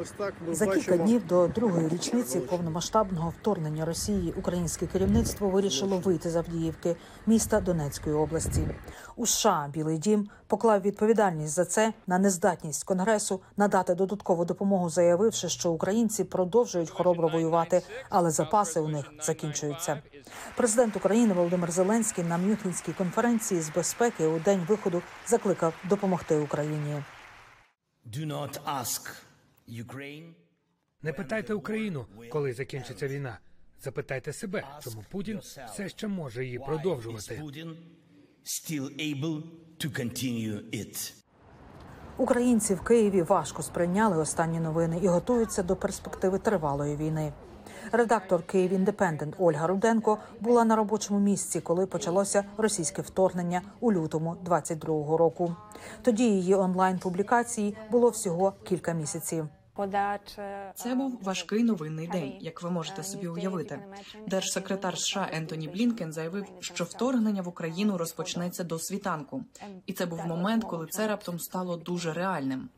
Ось так ми За кілька бачимо. днів до другої річниці повномасштабного вторгнення Росії українське керівництво вирішило вийти з Авдіївки, міста Донецької області. У США Білий Дім поклав відповідальність за це на нездатність конгресу надати додаткову допомогу, заявивши, що українці продовжують хоробро воювати, але запаси у них закінчуються. Президент України Володимир Зеленський на Мюнхенській конференції з безпеки у день виходу закликав допомогти Україні. Do not ask Не питайте Україну, коли закінчиться війна. Запитайте себе, чому Путін все ще може її продовжувати. Українці в Києві важко сприйняли останні новини і готуються до перспективи тривалої війни. Редактор Київ Індепендент Ольга Руденко була на робочому місці, коли почалося російське вторгнення у лютому 22-го року. Тоді її онлайн публікації було всього кілька місяців. Це був важкий новинний день, як ви можете собі уявити. Держсекретар США Ентоні Блінкен заявив, що вторгнення в Україну розпочнеться до світанку, і це був момент, коли це раптом стало дуже реальним.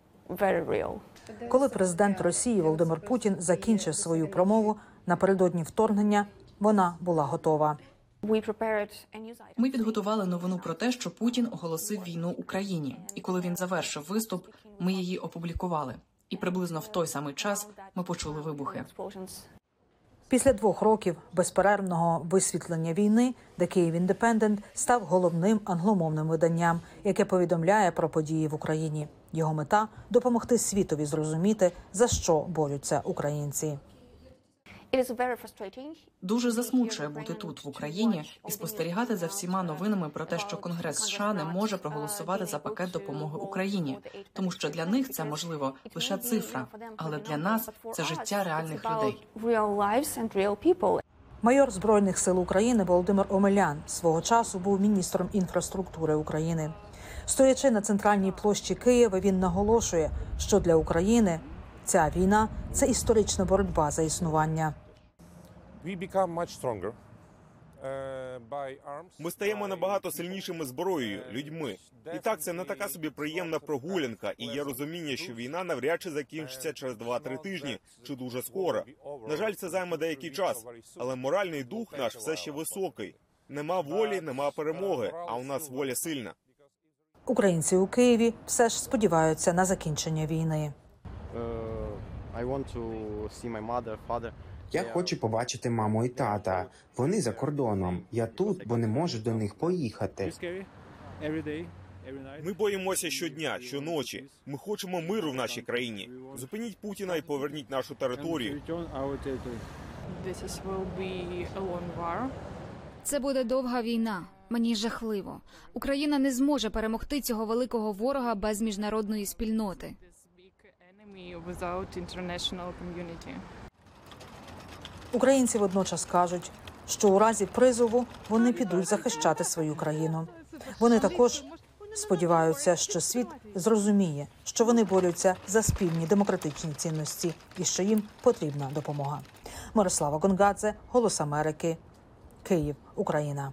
Коли президент Росії Володимир Путін закінчив свою промову напередодні вторгнення, вона була готова. Ми підготували новину про те, що Путін оголосив війну Україні, і коли він завершив виступ, ми її опублікували. І приблизно в той самий час ми почули вибухи. Після двох років безперервного висвітлення війни The Kyiv Independent став головним англомовним виданням, яке повідомляє про події в Україні. Його мета допомогти світові зрозуміти за що борються українці. Дуже засмучує бути тут в Україні і спостерігати за всіма новинами про те, що Конгрес США не може проголосувати за пакет допомоги Україні, тому що для них це можливо лише цифра, але для нас це життя реальних людей. Майор збройних сил України Володимир Омелян свого часу був міністром інфраструктури України. Стоячи на центральній площі Києва, він наголошує, що для України ця війна це історична боротьба за існування. Ми стаємо набагато сильнішими зброєю, людьми. І так це не така собі приємна прогулянка, і є розуміння, що війна навряд чи закінчиться через 2-3 тижні чи дуже скоро. На жаль, це займе деякий час, але моральний дух наш все ще високий. Нема волі, нема перемоги. А у нас воля сильна. Українці у Києві все ж сподіваються на закінчення війни. Uh, I want to see my mother, father. Я хочу побачити маму і тата. Вони за кордоном. Я тут, бо не можу до них поїхати. Ми боїмося щодня, щоночі. Ми хочемо миру в нашій країні. Зупиніть Путіна і поверніть нашу територію. Це буде довга війна. Мені жахливо. Україна не зможе перемогти цього великого ворога без міжнародної спільноти. Українці водночас кажуть, що у разі призову вони підуть захищати свою країну. Вони також сподіваються, що світ зрозуміє, що вони борються за спільні демократичні цінності і що їм потрібна допомога. Мирослава Гонгадзе, Голос Америки, Київ, Україна.